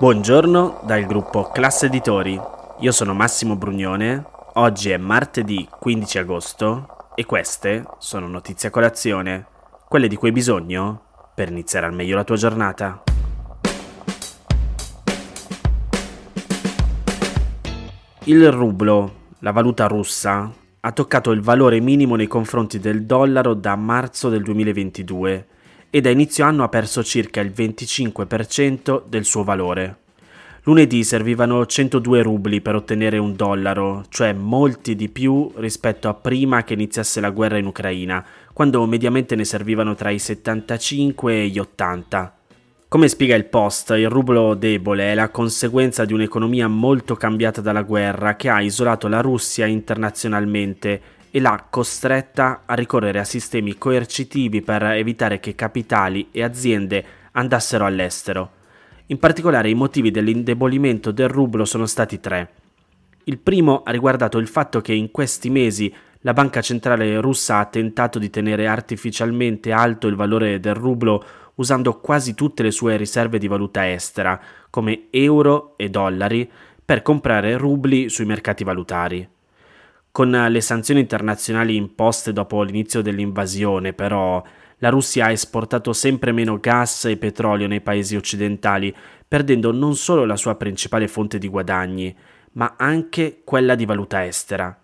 Buongiorno dal gruppo Classe Editori. Io sono Massimo Brugnone. Oggi è martedì 15 agosto e queste sono notizie a colazione, quelle di cui hai bisogno per iniziare al meglio la tua giornata. Il rublo, la valuta russa, ha toccato il valore minimo nei confronti del dollaro da marzo del 2022 e da inizio anno ha perso circa il 25% del suo valore. Lunedì servivano 102 rubli per ottenere un dollaro, cioè molti di più rispetto a prima che iniziasse la guerra in Ucraina, quando mediamente ne servivano tra i 75 e gli 80. Come spiega il Post, il rublo debole è la conseguenza di un'economia molto cambiata dalla guerra che ha isolato la Russia internazionalmente e l'ha costretta a ricorrere a sistemi coercitivi per evitare che capitali e aziende andassero all'estero. In particolare i motivi dell'indebolimento del rublo sono stati tre. Il primo ha riguardato il fatto che in questi mesi la banca centrale russa ha tentato di tenere artificialmente alto il valore del rublo usando quasi tutte le sue riserve di valuta estera, come euro e dollari, per comprare rubli sui mercati valutari. Con le sanzioni internazionali imposte dopo l'inizio dell'invasione, però, la Russia ha esportato sempre meno gas e petrolio nei paesi occidentali, perdendo non solo la sua principale fonte di guadagni, ma anche quella di valuta estera.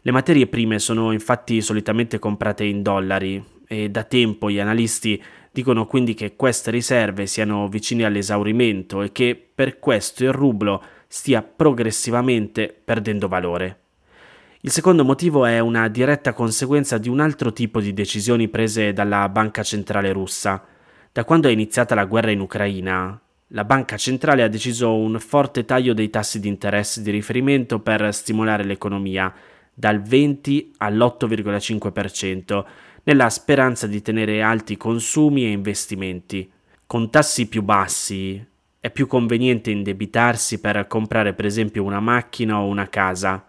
Le materie prime sono infatti solitamente comprate in dollari e da tempo gli analisti dicono quindi che queste riserve siano vicine all'esaurimento e che per questo il rublo stia progressivamente perdendo valore. Il secondo motivo è una diretta conseguenza di un altro tipo di decisioni prese dalla Banca Centrale russa. Da quando è iniziata la guerra in Ucraina, la Banca Centrale ha deciso un forte taglio dei tassi di interesse di riferimento per stimolare l'economia, dal 20 all'8,5%, nella speranza di tenere alti consumi e investimenti. Con tassi più bassi è più conveniente indebitarsi per comprare per esempio una macchina o una casa.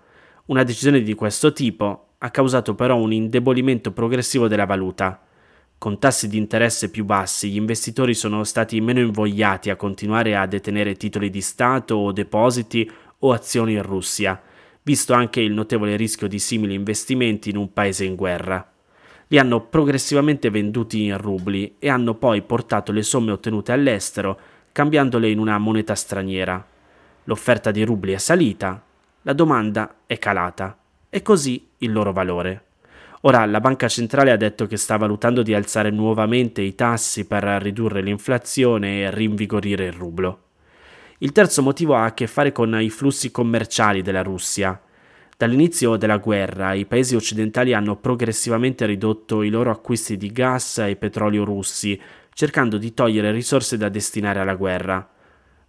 Una decisione di questo tipo ha causato però un indebolimento progressivo della valuta. Con tassi di interesse più bassi, gli investitori sono stati meno invogliati a continuare a detenere titoli di Stato o depositi o azioni in Russia, visto anche il notevole rischio di simili investimenti in un paese in guerra. Li hanno progressivamente venduti in rubli e hanno poi portato le somme ottenute all'estero cambiandole in una moneta straniera. L'offerta di rubli è salita, la domanda è calata e così il loro valore. Ora la banca centrale ha detto che sta valutando di alzare nuovamente i tassi per ridurre l'inflazione e rinvigorire il rublo. Il terzo motivo ha a che fare con i flussi commerciali della Russia. Dall'inizio della guerra i paesi occidentali hanno progressivamente ridotto i loro acquisti di gas e petrolio russi, cercando di togliere risorse da destinare alla guerra.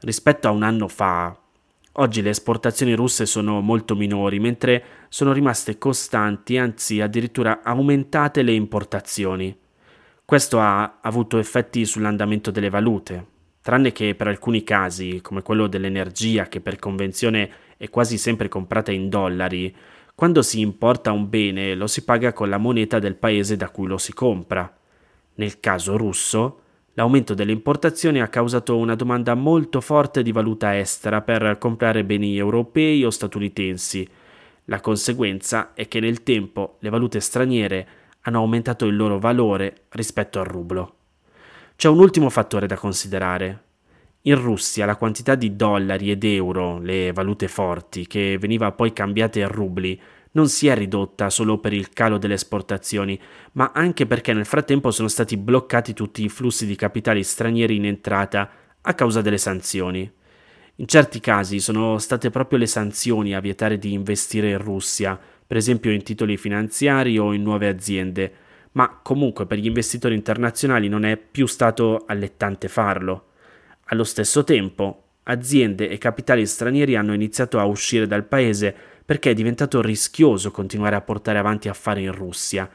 Rispetto a un anno fa, Oggi le esportazioni russe sono molto minori, mentre sono rimaste costanti, anzi addirittura aumentate le importazioni. Questo ha avuto effetti sull'andamento delle valute, tranne che per alcuni casi, come quello dell'energia, che per convenzione è quasi sempre comprata in dollari, quando si importa un bene lo si paga con la moneta del paese da cui lo si compra. Nel caso russo, L'aumento delle importazioni ha causato una domanda molto forte di valuta estera per comprare beni europei o statunitensi. La conseguenza è che nel tempo le valute straniere hanno aumentato il loro valore rispetto al rublo. C'è un ultimo fattore da considerare. In Russia la quantità di dollari ed euro, le valute forti, che veniva poi cambiata in rubli, non si è ridotta solo per il calo delle esportazioni, ma anche perché nel frattempo sono stati bloccati tutti i flussi di capitali stranieri in entrata a causa delle sanzioni. In certi casi sono state proprio le sanzioni a vietare di investire in Russia, per esempio in titoli finanziari o in nuove aziende, ma comunque per gli investitori internazionali non è più stato allettante farlo. Allo stesso tempo, aziende e capitali stranieri hanno iniziato a uscire dal paese perché è diventato rischioso continuare a portare avanti affari in Russia,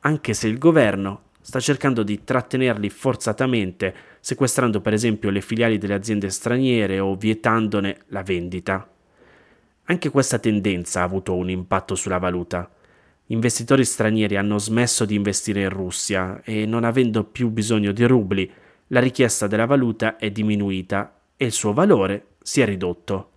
anche se il governo sta cercando di trattenerli forzatamente, sequestrando per esempio le filiali delle aziende straniere o vietandone la vendita. Anche questa tendenza ha avuto un impatto sulla valuta. Investitori stranieri hanno smesso di investire in Russia e non avendo più bisogno di rubli, la richiesta della valuta è diminuita e il suo valore si è ridotto.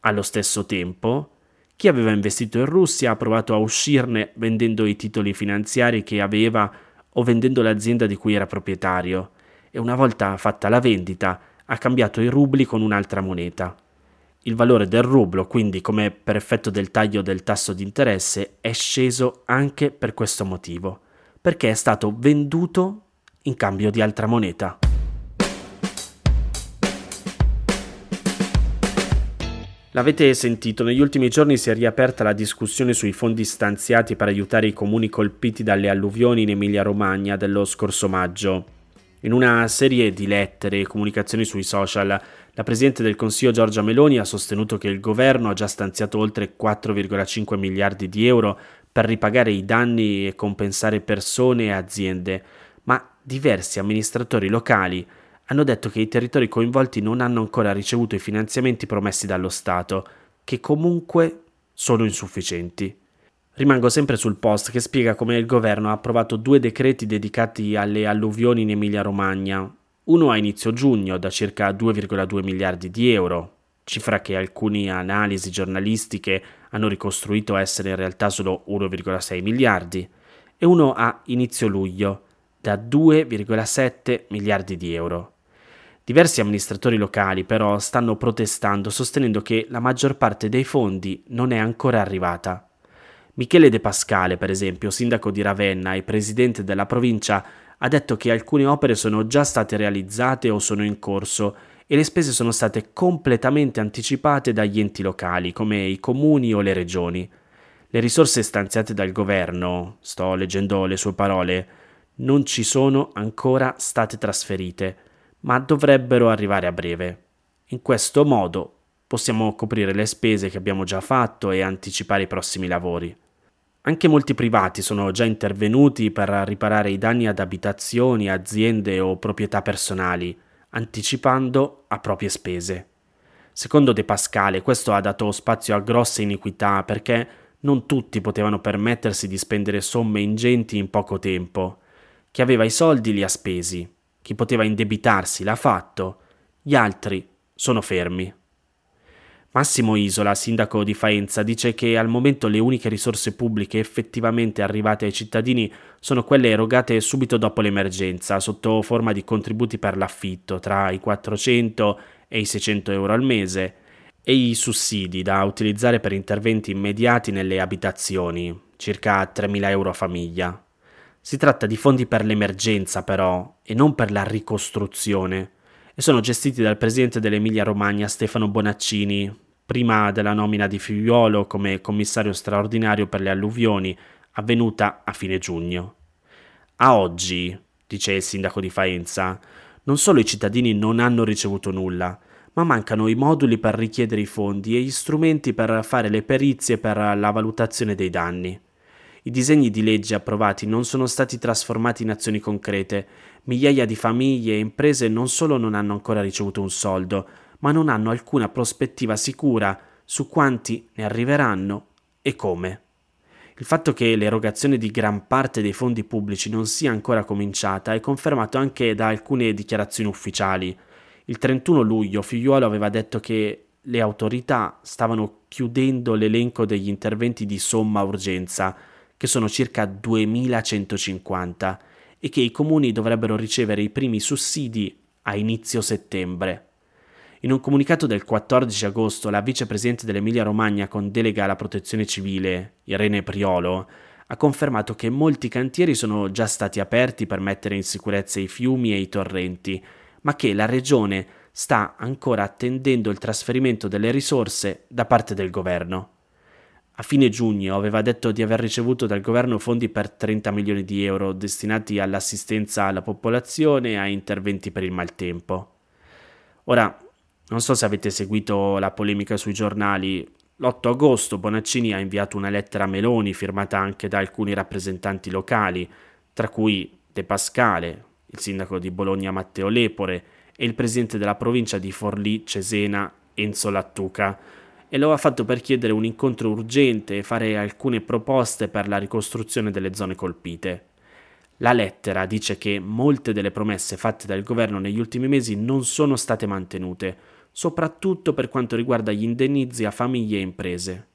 Allo stesso tempo, chi aveva investito in Russia ha provato a uscirne vendendo i titoli finanziari che aveva o vendendo l'azienda di cui era proprietario e una volta fatta la vendita ha cambiato i rubli con un'altra moneta. Il valore del rublo, quindi come per effetto del taglio del tasso di interesse, è sceso anche per questo motivo, perché è stato venduto in cambio di altra moneta. L'avete sentito, negli ultimi giorni si è riaperta la discussione sui fondi stanziati per aiutare i comuni colpiti dalle alluvioni in Emilia-Romagna dello scorso maggio. In una serie di lettere e comunicazioni sui social, la Presidente del Consiglio Giorgia Meloni ha sostenuto che il governo ha già stanziato oltre 4,5 miliardi di euro per ripagare i danni e compensare persone e aziende, ma diversi amministratori locali hanno detto che i territori coinvolti non hanno ancora ricevuto i finanziamenti promessi dallo Stato, che comunque sono insufficienti. Rimango sempre sul post che spiega come il governo ha approvato due decreti dedicati alle alluvioni in Emilia-Romagna, uno a inizio giugno da circa 2,2 miliardi di euro, cifra che alcune analisi giornalistiche hanno ricostruito essere in realtà solo 1,6 miliardi, e uno a inizio luglio da 2,7 miliardi di euro. Diversi amministratori locali però stanno protestando sostenendo che la maggior parte dei fondi non è ancora arrivata. Michele De Pascale, per esempio, sindaco di Ravenna e presidente della provincia, ha detto che alcune opere sono già state realizzate o sono in corso e le spese sono state completamente anticipate dagli enti locali, come i comuni o le regioni. Le risorse stanziate dal governo, sto leggendo le sue parole, non ci sono ancora state trasferite, ma dovrebbero arrivare a breve. In questo modo possiamo coprire le spese che abbiamo già fatto e anticipare i prossimi lavori. Anche molti privati sono già intervenuti per riparare i danni ad abitazioni, aziende o proprietà personali, anticipando a proprie spese. Secondo De Pascale questo ha dato spazio a grosse iniquità perché non tutti potevano permettersi di spendere somme ingenti in poco tempo. Chi aveva i soldi li ha spesi, chi poteva indebitarsi l'ha fatto, gli altri sono fermi. Massimo Isola, sindaco di Faenza, dice che al momento le uniche risorse pubbliche effettivamente arrivate ai cittadini sono quelle erogate subito dopo l'emergenza, sotto forma di contributi per l'affitto, tra i 400 e i 600 euro al mese, e i sussidi da utilizzare per interventi immediati nelle abitazioni, circa 3.000 euro a famiglia. Si tratta di fondi per l'emergenza però, e non per la ricostruzione e sono gestiti dal presidente dell'Emilia Romagna Stefano Bonaccini, prima della nomina di Figliuolo come commissario straordinario per le alluvioni, avvenuta a fine giugno. A oggi, dice il sindaco di Faenza, non solo i cittadini non hanno ricevuto nulla, ma mancano i moduli per richiedere i fondi e gli strumenti per fare le perizie per la valutazione dei danni. I disegni di legge approvati non sono stati trasformati in azioni concrete. Migliaia di famiglie e imprese non solo non hanno ancora ricevuto un soldo, ma non hanno alcuna prospettiva sicura su quanti ne arriveranno e come. Il fatto che l'erogazione di gran parte dei fondi pubblici non sia ancora cominciata è confermato anche da alcune dichiarazioni ufficiali. Il 31 luglio Figliuolo aveva detto che le autorità stavano chiudendo l'elenco degli interventi di somma urgenza che sono circa 2150, e che i comuni dovrebbero ricevere i primi sussidi a inizio settembre. In un comunicato del 14 agosto, la vicepresidente dell'Emilia-Romagna con delega alla protezione civile, Irene Priolo, ha confermato che molti cantieri sono già stati aperti per mettere in sicurezza i fiumi e i torrenti, ma che la regione sta ancora attendendo il trasferimento delle risorse da parte del governo. A fine giugno aveva detto di aver ricevuto dal governo fondi per 30 milioni di euro destinati all'assistenza alla popolazione e a interventi per il maltempo. Ora, non so se avete seguito la polemica sui giornali, l'8 agosto Bonaccini ha inviato una lettera a Meloni firmata anche da alcuni rappresentanti locali, tra cui De Pascale, il sindaco di Bologna Matteo Lepore e il presidente della provincia di Forlì Cesena Enzo Lattuca, e lo ha fatto per chiedere un incontro urgente e fare alcune proposte per la ricostruzione delle zone colpite. La lettera dice che molte delle promesse fatte dal governo negli ultimi mesi non sono state mantenute, soprattutto per quanto riguarda gli indennizi a famiglie e imprese.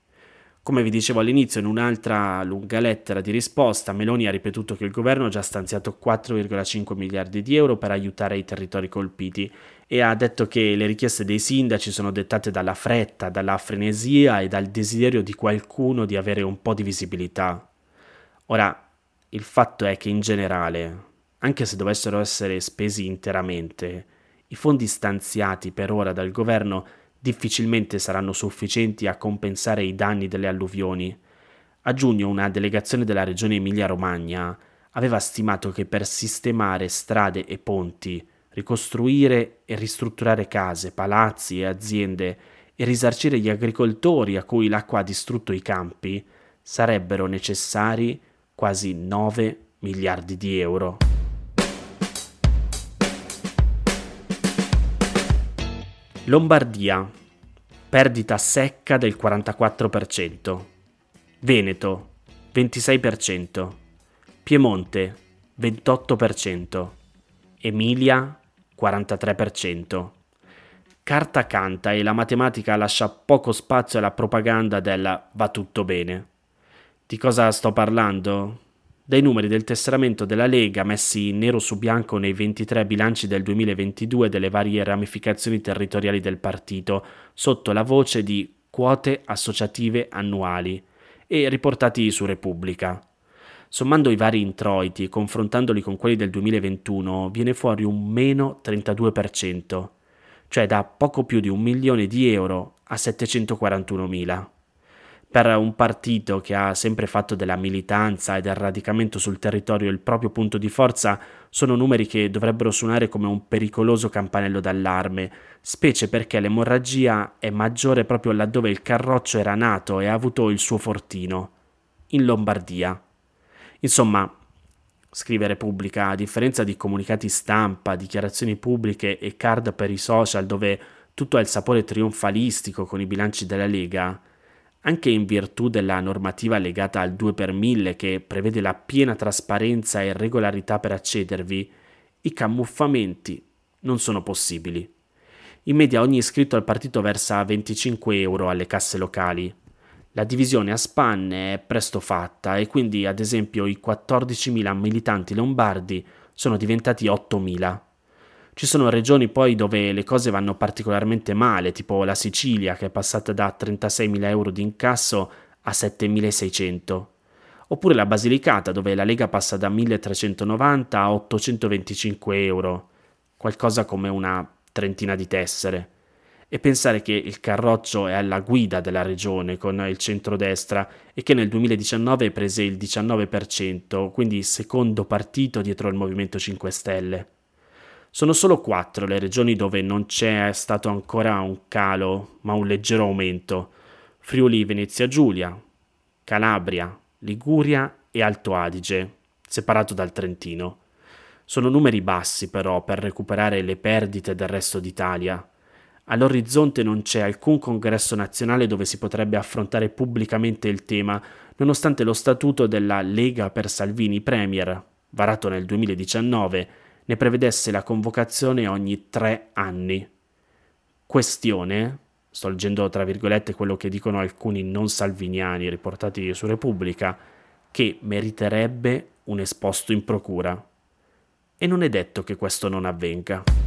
Come vi dicevo all'inizio, in un'altra lunga lettera di risposta, Meloni ha ripetuto che il governo ha già stanziato 4,5 miliardi di euro per aiutare i territori colpiti e ha detto che le richieste dei sindaci sono dettate dalla fretta, dalla frenesia e dal desiderio di qualcuno di avere un po' di visibilità. Ora, il fatto è che in generale, anche se dovessero essere spesi interamente, i fondi stanziati per ora dal governo difficilmente saranno sufficienti a compensare i danni delle alluvioni. A giugno una delegazione della regione Emilia-Romagna aveva stimato che per sistemare strade e ponti ricostruire e ristrutturare case, palazzi e aziende e risarcire gli agricoltori a cui l'acqua ha distrutto i campi, sarebbero necessari quasi 9 miliardi di euro. Lombardia, perdita secca del 44%. Veneto, 26%. Piemonte, 28%. Emilia, 43%. Carta canta e la matematica lascia poco spazio alla propaganda del va tutto bene. Di cosa sto parlando? Dai numeri del tesseramento della Lega messi nero su bianco nei 23 bilanci del 2022 delle varie ramificazioni territoriali del partito, sotto la voce di quote associative annuali e riportati su Repubblica. Sommando i vari introiti e confrontandoli con quelli del 2021 viene fuori un meno 32%, cioè da poco più di un milione di euro a 741 mila. Per un partito che ha sempre fatto della militanza e del radicamento sul territorio il proprio punto di forza, sono numeri che dovrebbero suonare come un pericoloso campanello d'allarme, specie perché l'emorragia è maggiore proprio laddove il carroccio era nato e ha avuto il suo fortino, in Lombardia. Insomma, scrive Repubblica, a differenza di comunicati stampa, dichiarazioni pubbliche e card per i social dove tutto ha il sapore trionfalistico con i bilanci della Lega, anche in virtù della normativa legata al 2 per 1000 che prevede la piena trasparenza e regolarità per accedervi, i camuffamenti non sono possibili. In media ogni iscritto al partito versa 25 euro alle casse locali, la divisione a spanne è presto fatta e quindi ad esempio i 14.000 militanti lombardi sono diventati 8.000. Ci sono regioni poi dove le cose vanno particolarmente male, tipo la Sicilia che è passata da 36.000 euro di incasso a 7.600. Oppure la Basilicata dove la Lega passa da 1.390 a 825 euro, qualcosa come una trentina di tessere e pensare che il Carroccio è alla guida della regione con il centrodestra e che nel 2019 prese il 19%, quindi secondo partito dietro il Movimento 5 Stelle. Sono solo quattro le regioni dove non c'è stato ancora un calo, ma un leggero aumento. Friuli Venezia Giulia, Calabria, Liguria e Alto Adige, separato dal Trentino. Sono numeri bassi però per recuperare le perdite del resto d'Italia. All'orizzonte non c'è alcun congresso nazionale dove si potrebbe affrontare pubblicamente il tema, nonostante lo statuto della Lega per Salvini Premier, varato nel 2019, ne prevedesse la convocazione ogni tre anni. Questione, sto leggendo tra virgolette quello che dicono alcuni non salviniani riportati su Repubblica, che meriterebbe un esposto in procura. E non è detto che questo non avvenga.